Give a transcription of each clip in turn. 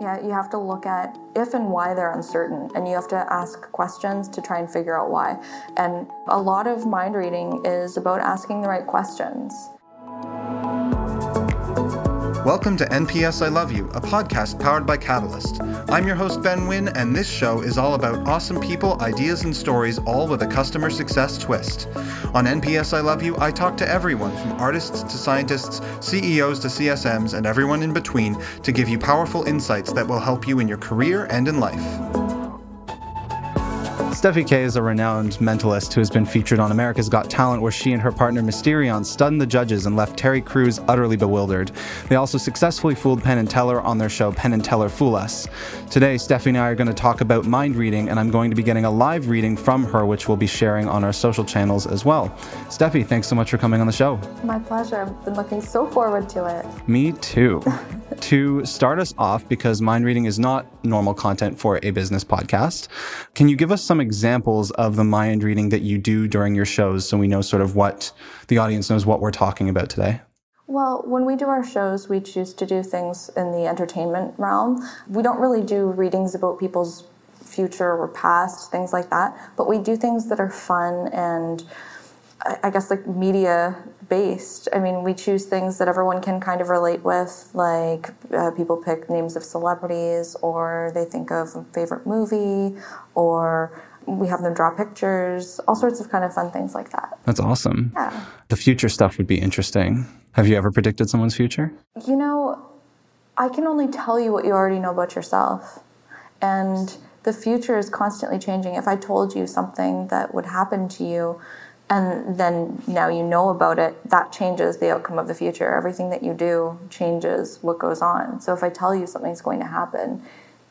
Yeah, you have to look at if and why they're uncertain, and you have to ask questions to try and figure out why. And a lot of mind reading is about asking the right questions. Welcome to NPS I Love You, a podcast powered by Catalyst. I'm your host, Ben Wynn, and this show is all about awesome people, ideas, and stories, all with a customer success twist. On NPS I Love You, I talk to everyone from artists to scientists, CEOs to CSMs, and everyone in between to give you powerful insights that will help you in your career and in life. Steffi Kay is a renowned mentalist who has been featured on America's Got Talent, where she and her partner Mysterion stunned the judges and left Terry Crews utterly bewildered. They also successfully fooled Penn and Teller on their show Penn and Teller Fool Us. Today, Steffi and I are going to talk about mind reading, and I'm going to be getting a live reading from her, which we'll be sharing on our social channels as well. Steffi, thanks so much for coming on the show. My pleasure. I've been looking so forward to it. Me too. to start us off, because mind reading is not normal content for a business podcast, can you give us some examples of the mind reading that you do during your shows so we know sort of what the audience knows what we're talking about today? Well, when we do our shows, we choose to do things in the entertainment realm. We don't really do readings about people's future or past, things like that, but we do things that are fun and I guess like media based. I mean, we choose things that everyone can kind of relate with, like uh, people pick names of celebrities, or they think of a favorite movie, or we have them draw pictures, all sorts of kind of fun things like that. That's awesome. Yeah. The future stuff would be interesting. Have you ever predicted someone's future? You know, I can only tell you what you already know about yourself. And the future is constantly changing. If I told you something that would happen to you, and then now you know about it, that changes the outcome of the future. Everything that you do changes what goes on. So if I tell you something's going to happen,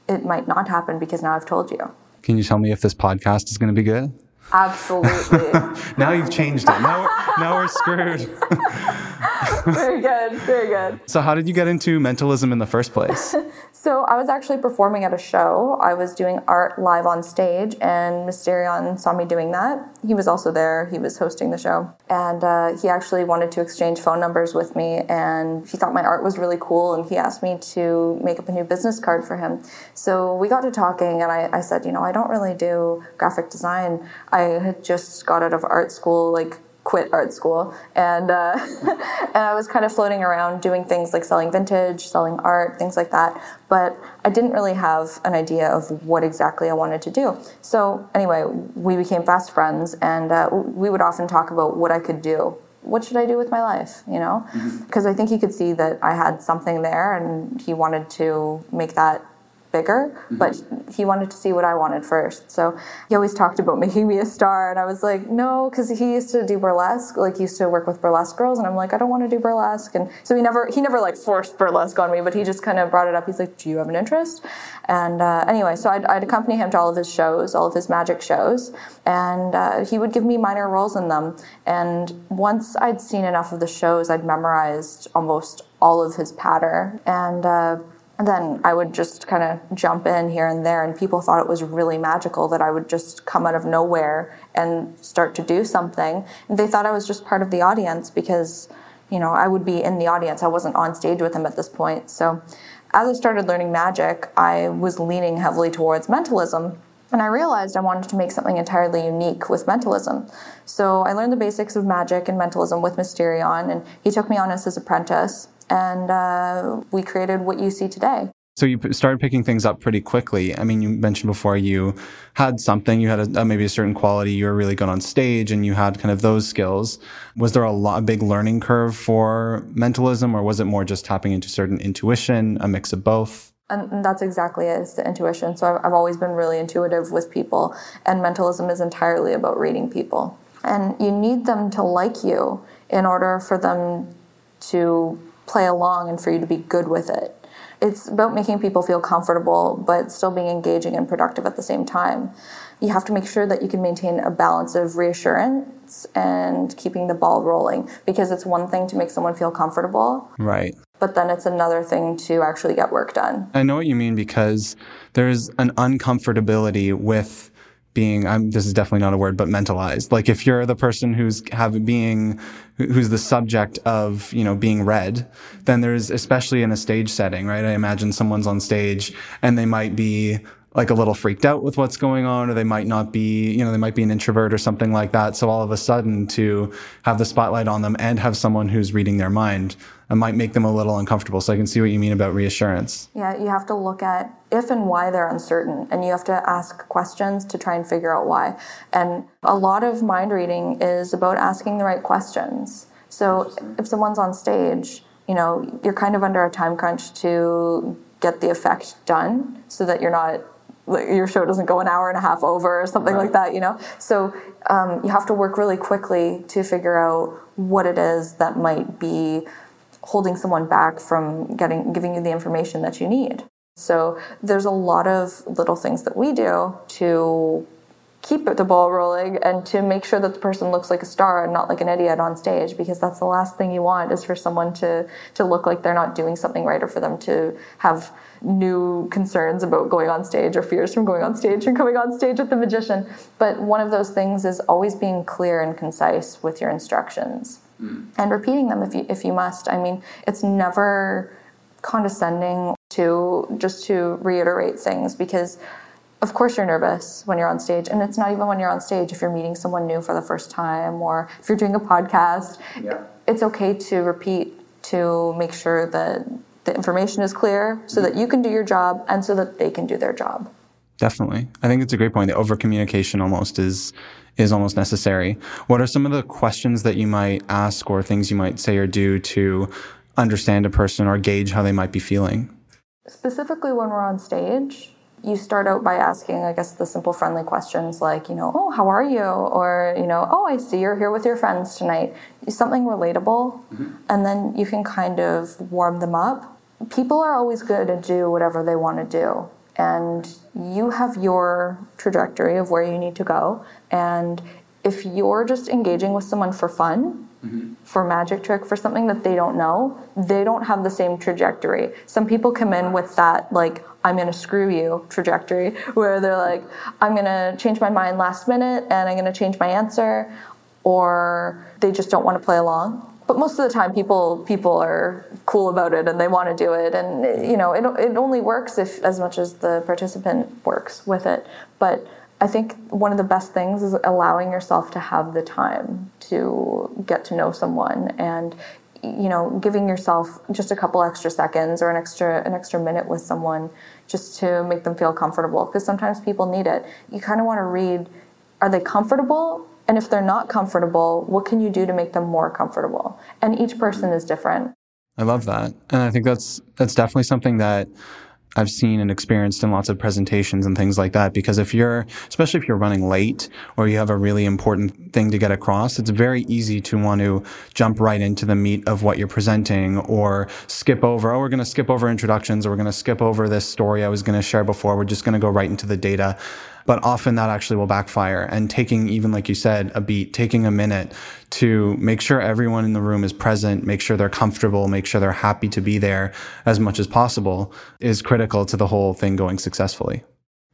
it might not happen because now I've told you. Can you tell me if this podcast is going to be good? Absolutely. now you've changed it. Now, now we're screwed. very good. Very good. So, how did you get into mentalism in the first place? so, I was actually performing at a show. I was doing art live on stage, and Mysterion saw me doing that. He was also there. He was hosting the show, and uh, he actually wanted to exchange phone numbers with me. And he thought my art was really cool, and he asked me to make up a new business card for him. So we got to talking, and I, I said, you know, I don't really do graphic design. I had just got out of art school, like quit art school, and uh, and I was kind of floating around doing things like selling vintage, selling art, things like that. But I didn't really have an idea of what exactly I wanted to do. So anyway, we became fast friends, and uh, we would often talk about what I could do what should I do with my life? You know, because mm-hmm. I think he could see that I had something there, and he wanted to make that bigger, mm-hmm. but he wanted to see what I wanted first. So he always talked about making me a star, and I was like, no, because he used to do burlesque, like he used to work with burlesque girls, and I'm like, I don't want to do burlesque, and so he never he never like forced burlesque on me, but he just kind of brought it up. He's like, do you have an interest? And uh, anyway, so I'd, I'd, accompany him to all of his shows, all of his magic shows, and uh, he would give me minor roles in them. And once I'd seen enough of the shows, I'd memorized almost all of his patter, and. Uh, and then I would just kind of jump in here and there, and people thought it was really magical that I would just come out of nowhere and start to do something. And they thought I was just part of the audience because, you know, I would be in the audience. I wasn't on stage with them at this point. So as I started learning magic, I was leaning heavily towards mentalism. And I realized I wanted to make something entirely unique with mentalism. So I learned the basics of magic and mentalism with Mysterion, and he took me on as his apprentice and uh, we created what you see today. So you started picking things up pretty quickly. I mean, you mentioned before you had something, you had a, a, maybe a certain quality, you were really good on stage, and you had kind of those skills. Was there a, lot, a big learning curve for mentalism, or was it more just tapping into certain intuition, a mix of both? And that's exactly it, it's the intuition. So I've, I've always been really intuitive with people, and mentalism is entirely about reading people. And you need them to like you in order for them to play along and for you to be good with it. It's about making people feel comfortable, but still being engaging and productive at the same time. You have to make sure that you can maintain a balance of reassurance and keeping the ball rolling because it's one thing to make someone feel comfortable. Right. But then it's another thing to actually get work done. I know what you mean because there's an uncomfortability with being I'm this is definitely not a word, but mentalized. Like if you're the person who's having being who's the subject of you know being read, then there's especially in a stage setting, right? I imagine someone's on stage and they might be like a little freaked out with what's going on, or they might not be, you know, they might be an introvert or something like that. So all of a sudden to have the spotlight on them and have someone who's reading their mind, it might make them a little uncomfortable. So I can see what you mean about reassurance. Yeah, you have to look at if and why they're uncertain, and you have to ask questions to try and figure out why. And a lot of mind reading is about asking the right questions. So if someone's on stage, you know, you're kind of under a time crunch to get the effect done so that you're not your show doesn't go an hour and a half over or something right. like that, you know? So um, you have to work really quickly to figure out what it is that might be holding someone back from getting giving you the information that you need. So there's a lot of little things that we do to keep the ball rolling and to make sure that the person looks like a star and not like an idiot on stage because that's the last thing you want is for someone to to look like they're not doing something right or for them to have new concerns about going on stage or fears from going on stage and coming on stage with the magician but one of those things is always being clear and concise with your instructions mm. and repeating them if you if you must i mean it's never condescending to just to reiterate things because of course you're nervous when you're on stage and it's not even when you're on stage if you're meeting someone new for the first time or if you're doing a podcast yeah. it's okay to repeat to make sure that the information is clear so that mm-hmm. you can do your job and so that they can do their job. Definitely. I think it's a great point. The over communication almost is is almost necessary. What are some of the questions that you might ask or things you might say or do to understand a person or gauge how they might be feeling? Specifically when we're on stage you start out by asking, I guess, the simple friendly questions like, you know, oh, how are you? Or, you know, oh, I see you're here with your friends tonight. Something relatable. Mm-hmm. And then you can kind of warm them up. People are always good to do whatever they want to do. And you have your trajectory of where you need to go. And if you're just engaging with someone for fun, Mm-hmm. for magic trick for something that they don't know they don't have the same trajectory some people come in with that like I'm to screw you trajectory where they're like, I'm to change my mind last minute and I'm to change my answer, or they just don't want to play along. But most of the time, people people are cool about it and they want to do it, and you know, it it only works if as much as the participant works with it. But I think one of the best things is allowing yourself to have the time to get to know someone and you know giving yourself just a couple extra seconds or an extra an extra minute with someone just to make them feel comfortable because sometimes people need it. You kind of want to read are they comfortable? And if they're not comfortable what can you do to make them more comfortable? And each person mm-hmm. is different. I love that. And i think that's that's definitely something that I've seen and experienced in lots of presentations and things like that. Because if you're, especially if you're running late or you have a really important thing to get across, it's very easy to want to jump right into the meat of what you're presenting or skip over, oh, we're going to skip over introductions or we're going to skip over this story I was going to share before. We're just going to go right into the data but often that actually will backfire. And taking, even like you said, a beat, taking a minute to make sure everyone in the room is present, make sure they're comfortable, make sure they're happy to be there as much as possible is critical to the whole thing going successfully.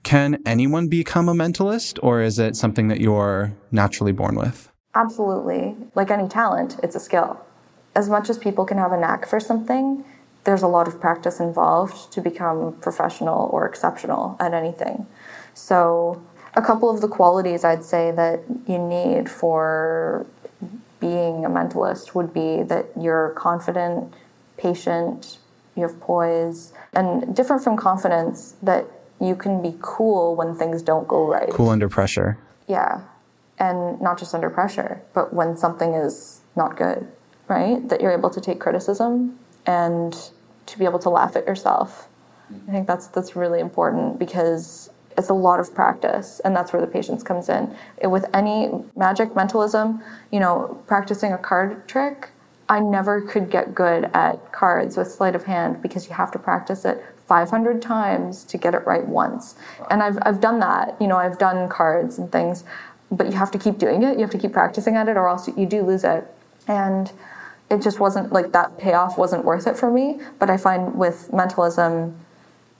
Can anyone become a mentalist, or is it something that you're naturally born with? Absolutely. Like any talent, it's a skill. As much as people can have a knack for something, there's a lot of practice involved to become professional or exceptional at anything. So, a couple of the qualities I'd say that you need for being a mentalist would be that you're confident, patient, you have poise, and different from confidence, that you can be cool when things don't go right. Cool under pressure. Yeah. And not just under pressure, but when something is not good, right? That you're able to take criticism and to be able to laugh at yourself. I think that's that's really important because it's a lot of practice and that's where the patience comes in. With any magic mentalism you know practicing a card trick i never could get good at cards with sleight of hand because you have to practice it 500 times to get it right once. And i've, I've done that you know i've done cards and things but you have to keep doing it you have to keep practicing at it or else you do lose it. And it just wasn't like that payoff wasn't worth it for me but i find with mentalism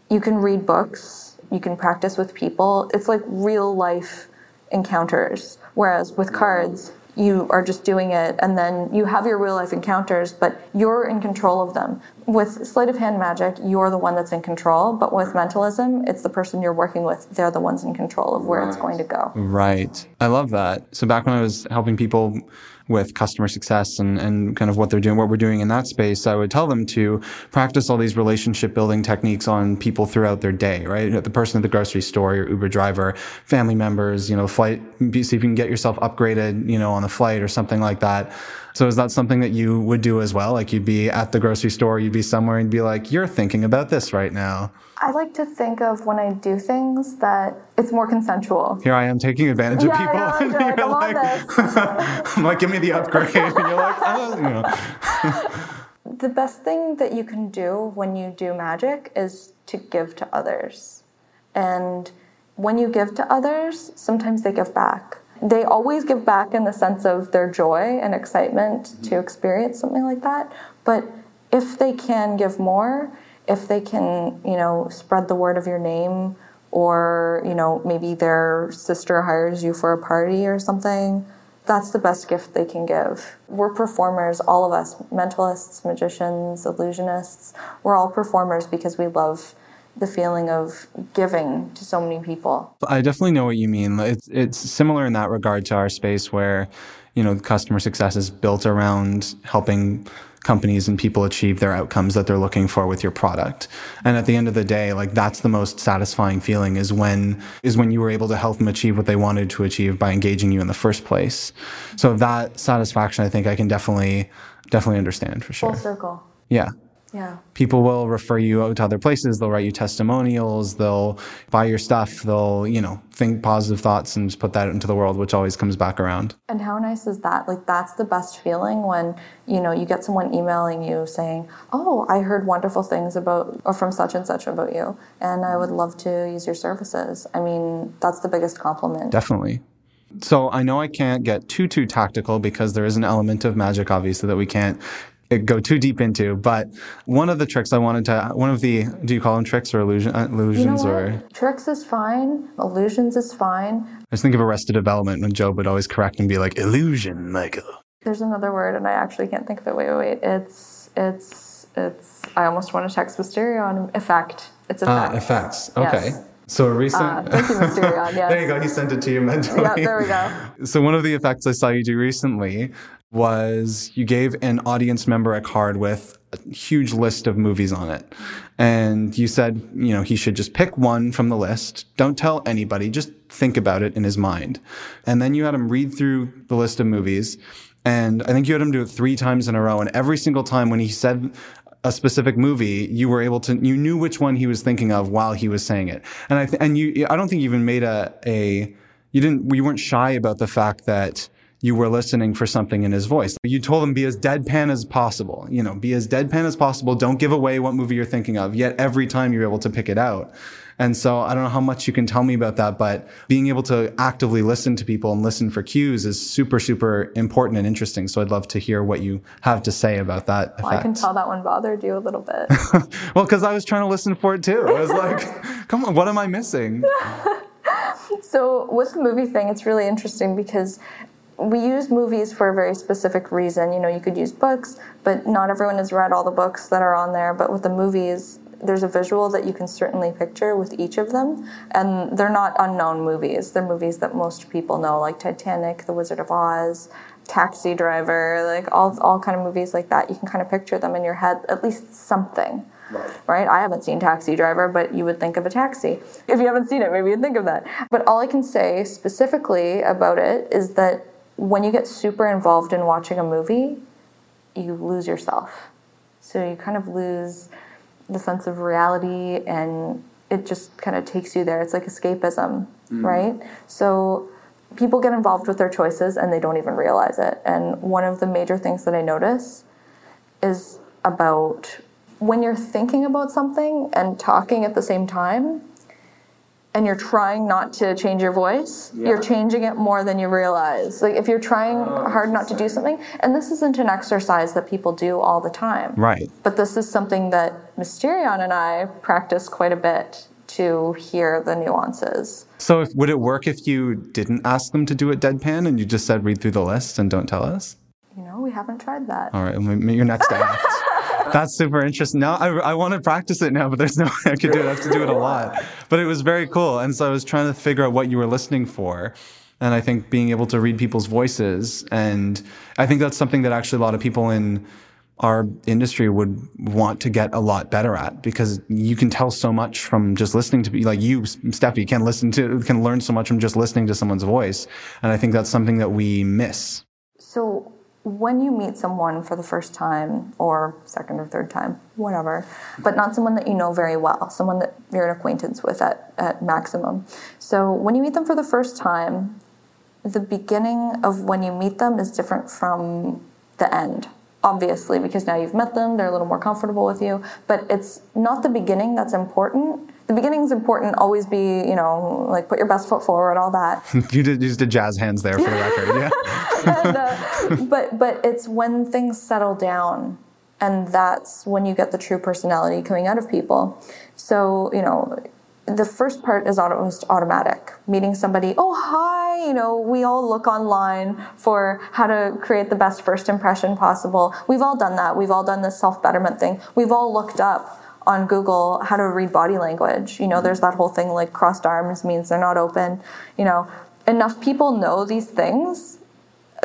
you can read books you can practice with people. It's like real life encounters. Whereas with cards, you are just doing it and then you have your real life encounters, but you're in control of them. With sleight of hand magic, you're the one that's in control, but with mentalism, it's the person you're working with. They're the ones in control of where right. it's going to go. Right. I love that. So back when I was helping people with customer success and, and kind of what they're doing, what we're doing in that space, I would tell them to practice all these relationship building techniques on people throughout their day, right? The person at the grocery store, your Uber driver, family members, you know, flight, see if you can get yourself upgraded, you know, on the flight or something like that. So is that something that you would do as well? Like you'd be at the grocery store, you'd be somewhere and be like, you're thinking about this right now. I like to think of when I do things that it's more consensual. Here I am taking advantage yeah, of people. Yeah, and like, like, I'm like, give me the upgrade. and you're like, oh, you know. the best thing that you can do when you do magic is to give to others. And when you give to others, sometimes they give back they always give back in the sense of their joy and excitement mm-hmm. to experience something like that. But if they can give more, if they can, you know, spread the word of your name, or, you know, maybe their sister hires you for a party or something, that's the best gift they can give. We're performers, all of us, mentalists, magicians, illusionists, we're all performers because we love the feeling of giving to so many people. I definitely know what you mean. It's it's similar in that regard to our space where, you know, customer success is built around helping companies and people achieve their outcomes that they're looking for with your product. And at the end of the day, like that's the most satisfying feeling is when is when you were able to help them achieve what they wanted to achieve by engaging you in the first place. So that satisfaction I think I can definitely definitely understand for sure. Full circle. Yeah. Yeah. People will refer you out to other places. They'll write you testimonials. They'll buy your stuff. They'll, you know, think positive thoughts and just put that into the world, which always comes back around. And how nice is that? Like, that's the best feeling when, you know, you get someone emailing you saying, Oh, I heard wonderful things about, or from such and such about you, and I would love to use your services. I mean, that's the biggest compliment. Definitely. So I know I can't get too too tactical because there is an element of magic obviously that we can't go too deep into. But one of the tricks I wanted to, one of the, do you call them tricks or illusion, uh, illusions you know or? Tricks is fine. Illusions is fine. I just think of Arrested Development when Gob would always correct and be like, illusion, Michael. There's another word and I actually can't think of it. Wait, wait, wait. It's, it's, it's, I almost want to text Mysterion. Effect. It's effect. Ah, effects. Okay. Yes. So a recent. Uh, thank you, Mysterion. Yes. there you go. He sent it to you mentally. Yeah, there we go. So one of the effects I saw you do recently was you gave an audience member a card with a huge list of movies on it. And you said, you know, he should just pick one from the list. Don't tell anybody. Just think about it in his mind. And then you had him read through the list of movies. And I think you had him do it three times in a row. And every single time when he said a specific movie, you were able to, you knew which one he was thinking of while he was saying it. And I, th- and you, I don't think you even made a, a, you didn't, we weren't shy about the fact that, you were listening for something in his voice. You told him be as deadpan as possible. You know, be as deadpan as possible. Don't give away what movie you're thinking of. Yet every time you're able to pick it out. And so I don't know how much you can tell me about that, but being able to actively listen to people and listen for cues is super, super important and interesting. So I'd love to hear what you have to say about that. Well, I can tell that one bothered you a little bit. well, because I was trying to listen for it too. I was like, come on, what am I missing? so with the movie thing, it's really interesting because we use movies for a very specific reason. You know, you could use books, but not everyone has read all the books that are on there. But with the movies, there's a visual that you can certainly picture with each of them. And they're not unknown movies. They're movies that most people know, like Titanic, The Wizard of Oz, Taxi Driver, like all, all kind of movies like that. You can kind of picture them in your head, at least something. Right. right. I haven't seen Taxi Driver, but you would think of a taxi. If you haven't seen it, maybe you'd think of that. But all I can say specifically about it is that when you get super involved in watching a movie, you lose yourself. So you kind of lose the sense of reality and it just kind of takes you there. It's like escapism, mm. right? So people get involved with their choices and they don't even realize it. And one of the major things that I notice is about when you're thinking about something and talking at the same time, and you're trying not to change your voice, yeah. you're changing it more than you realize. Like if you're trying oh, hard not to do something, and this isn't an exercise that people do all the time. Right. But this is something that Mysterion and I practice quite a bit to hear the nuances. So, if, would it work if you didn't ask them to do it deadpan and you just said read through the list and don't tell us? You know, we haven't tried that. All right, your next act. That's super interesting. Now I, I want to practice it now, but there's no way I could do it. I have to do it a lot. But it was very cool. And so I was trying to figure out what you were listening for. And I think being able to read people's voices. And I think that's something that actually a lot of people in our industry would want to get a lot better at because you can tell so much from just listening to like you Steffi can listen to can learn so much from just listening to someone's voice and I think that's something that we miss. So when you meet someone for the first time or second or third time, whatever, but not someone that you know very well, someone that you're an acquaintance with at, at maximum. So when you meet them for the first time, the beginning of when you meet them is different from the end. Obviously, because now you've met them, they're a little more comfortable with you, but it's not the beginning that's important the beginning's important. Always be, you know, like put your best foot forward, all that. you did just did jazz hands there for the record, yeah. and, uh, but but it's when things settle down, and that's when you get the true personality coming out of people. So you know, the first part is almost automatic. Meeting somebody, oh hi, you know, we all look online for how to create the best first impression possible. We've all done that. We've all done this self betterment thing. We've all looked up on Google how to read body language. You know, there's that whole thing like crossed arms means they're not open. You know, enough people know these things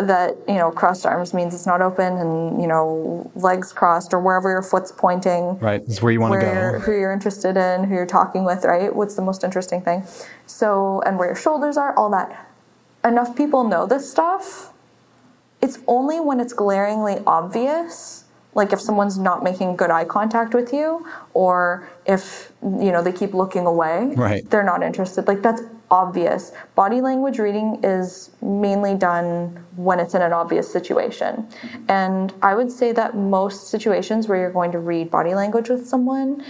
that you know crossed arms means it's not open and you know legs crossed or wherever your foot's pointing. Right is where you want to go. who you're interested in who you're talking with right? What's the most interesting thing? So and where your shoulders are all that. Enough people know this stuff. It's only when it's glaringly obvious like if someone's not making good eye contact with you or if you know they keep looking away right. they're not interested. Like that's obvious. Body language reading is mainly done when it's in an obvious situation. And i would say that most situations where you're going to read body language with someone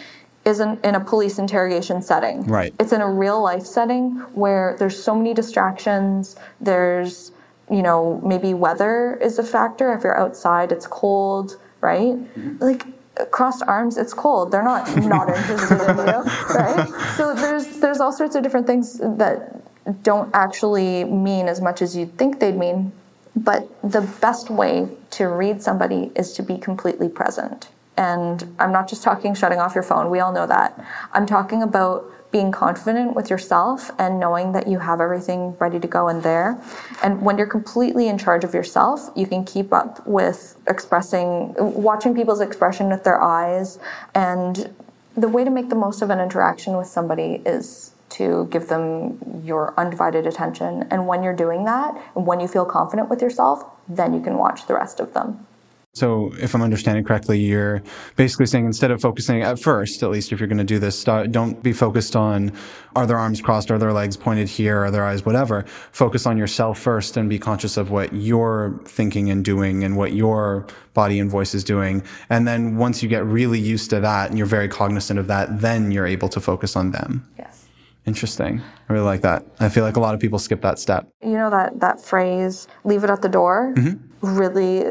isn't in a police interrogation setting. Right. It's in a real life setting where there's so many distractions. There's you know maybe weather is a factor. If you're outside it's cold right? Mm-hmm. Like crossed arms, it's cold. They're not not interested in you, right? So there's there's all sorts of different things that don't actually mean as much as you'd think they'd mean. But the best way to read somebody is to be completely present. And I'm not just talking shutting off your phone. We all know that. I'm talking about being confident with yourself and knowing that you have everything ready to go in there. And when you're completely in charge of yourself, you can keep up with expressing, watching people's expression with their eyes. And the way to make the most of an interaction with somebody is to give them your undivided attention. And when you're doing that, and when you feel confident with yourself, then you can watch the rest of them. So, if I'm understanding correctly, you're basically saying instead of focusing at first, at least if you're going to do this, don't be focused on are their arms crossed, are their legs pointed here, are their eyes, whatever. Focus on yourself first and be conscious of what you're thinking and doing and what your body and voice is doing. And then once you get really used to that and you're very cognizant of that, then you're able to focus on them. Yes. Interesting. I really like that. I feel like a lot of people skip that step. You know that that phrase, leave it at the door, mm-hmm. really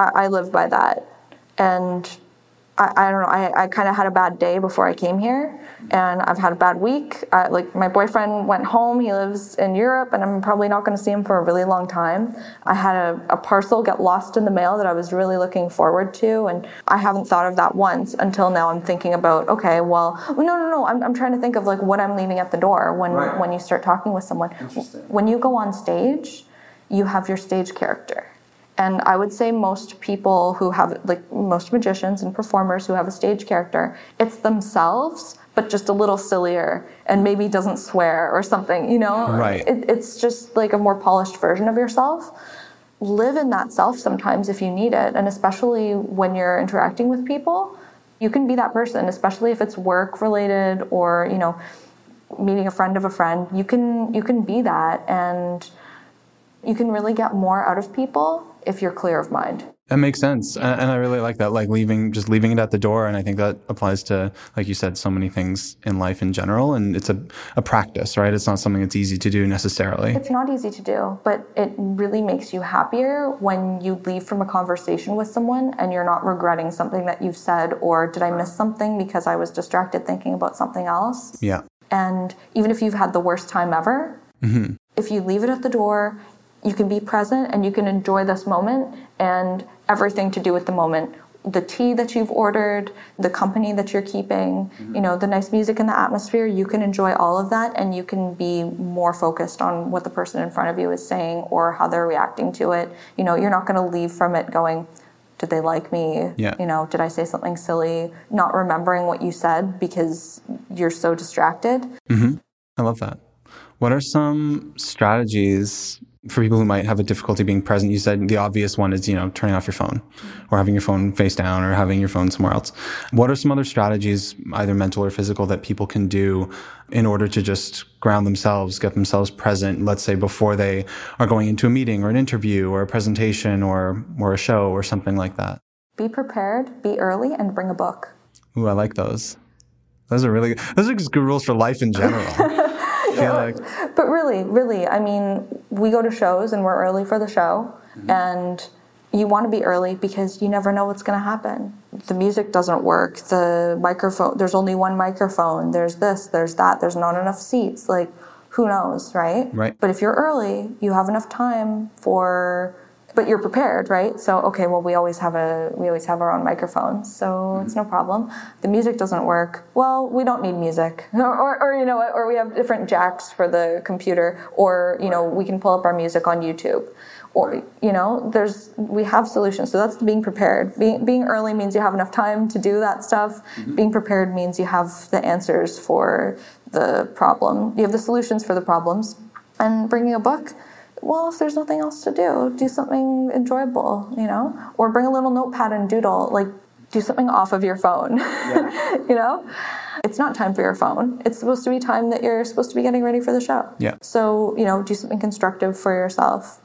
I, I live by that. And I, I don't know, I, I kind of had a bad day before I came here, and I've had a bad week. I, like, my boyfriend went home, he lives in Europe, and I'm probably not going to see him for a really long time. I had a, a parcel get lost in the mail that I was really looking forward to, and I haven't thought of that once until now I'm thinking about, okay, well, no, no, no, I'm, I'm trying to think of like what I'm leaving at the door when, right. when you start talking with someone. When you go on stage, you have your stage character and I would say most people who have, like most magicians and performers who have a stage character, it's themselves, but just a little sillier and maybe doesn't swear or something, you know? Right. It, it's just like a more polished version of yourself. Live in that self sometimes if you need it. And especially when you're interacting with people, you can be that person, especially if it's work related or, you know, meeting a friend of a friend. You can you can be that and you can really get more out of people if you're clear of mind. That makes sense. And I really like that, like leaving, just leaving it at the door. And I think that applies to, like you said, so many things in life in general. And it's a, a practice, right? It's not something that's easy to do necessarily. It's not easy to do, but it really makes you happier when you leave from a conversation with someone and you're not regretting something that you've said or did I miss something because I was distracted thinking about something else? Yeah. And even if you've had the worst time ever, mm-hmm. if you leave it at the door, you can be present and you can enjoy this moment and everything to do with the moment the tea that you've ordered, the company that you're keeping, mm-hmm. you know, the nice music and the atmosphere, you can enjoy all of that and you can be more focused on what the person in front of you is saying or how they're reacting to it. You know, you're not going to leave from it going, did they like me? Yeah. You know, did I say something silly? Not remembering what you said because you're so distracted. Mm-hmm. I love that. What are some strategies for people who might have a difficulty being present, you said the obvious one is, you know, turning off your phone or having your phone face down or having your phone somewhere else. What are some other strategies, either mental or physical, that people can do in order to just ground themselves, get themselves present, let's say before they are going into a meeting or an interview or a presentation or, or a show or something like that? Be prepared, be early, and bring a book. Ooh, I like those. Those are really, good. those are just good rules for life in general. feel like. But really, really, I mean, we go to shows and we're early for the show, mm-hmm. and you want to be early because you never know what's going to happen. The music doesn't work. The microphone, there's only one microphone. There's this, there's that. There's not enough seats. Like, who knows, right? Right. But if you're early, you have enough time for but you're prepared, right? So okay, well we always have a we always have our own microphones, so mm-hmm. it's no problem. The music doesn't work. Well, we don't need music, or, or, or you know, or we have different jacks for the computer, or you know, we can pull up our music on YouTube, or you know, there's we have solutions. So that's being prepared. Being being early means you have enough time to do that stuff. Mm-hmm. Being prepared means you have the answers for the problem. You have the solutions for the problems, and bringing a book well, if there's nothing else to do, do something enjoyable, you know, or bring a little notepad and doodle, like do something off of your phone, yeah. you know? It's not time for your phone. It's supposed to be time that you're supposed to be getting ready for the show. Yeah. So, you know, do something constructive for yourself.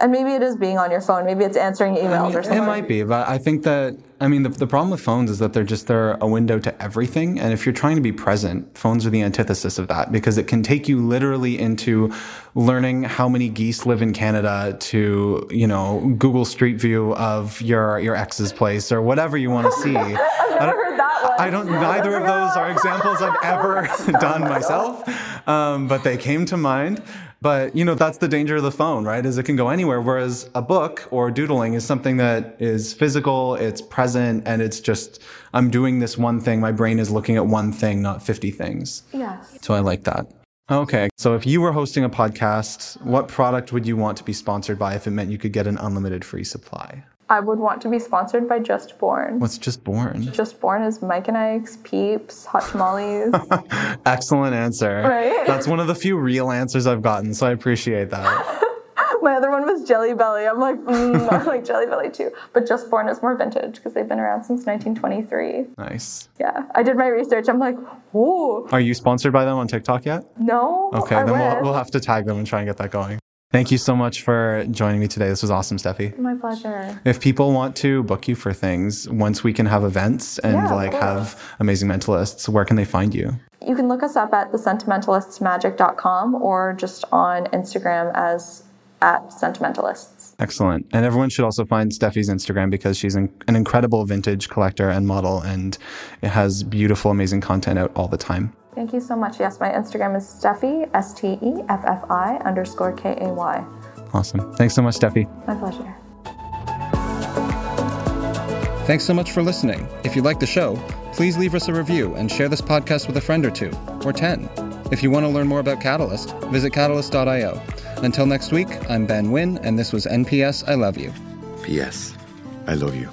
And maybe it is being on your phone. Maybe it's answering emails I mean, or something. It might be, but I think that I mean the, the problem with phones is that they're just they're a window to everything. And if you're trying to be present, phones are the antithesis of that because it can take you literally into learning how many geese live in Canada to you know Google Street View of your your ex's place or whatever you want to see. I've never heard that one. I don't. Neither of those are examples I've ever done myself, um, but they came to mind. But, you know, that's the danger of the phone, right? Is it can go anywhere. Whereas a book or doodling is something that is physical, it's present, and it's just, I'm doing this one thing. My brain is looking at one thing, not 50 things. Yes. So I like that. Okay. So if you were hosting a podcast, what product would you want to be sponsored by if it meant you could get an unlimited free supply? I would want to be sponsored by Just Born. What's Just Born? Just Born is Mike and Ike's, Peeps, Hot Tamales. Excellent answer. Right? That's one of the few real answers I've gotten, so I appreciate that. My other one was Jelly Belly. I'm like, mm, I like Jelly Belly too. But Just Born is more vintage because they've been around since 1923. Nice. Yeah. I did my research. I'm like, whoa. Are you sponsored by them on TikTok yet? No. Okay, I then we'll, we'll have to tag them and try and get that going. Thank you so much for joining me today. This was awesome, Steffi. My pleasure. If people want to book you for things, once we can have events and yeah, like have amazing mentalists, where can they find you? You can look us up at thesentimentalistsmagic.com or just on Instagram as at sentimentalists. Excellent. And everyone should also find Steffi's Instagram because she's an, an incredible vintage collector and model and it has beautiful, amazing content out all the time. Thank you so much. Yes, my Instagram is Steffi, S T E F F I underscore K A Y. Awesome. Thanks so much, Steffi. My pleasure. Thanks so much for listening. If you like the show, please leave us a review and share this podcast with a friend or two, or 10. If you want to learn more about Catalyst, visit catalyst.io. Until next week, I'm Ben Wynn, and this was NPS I Love You. P.S. I love you.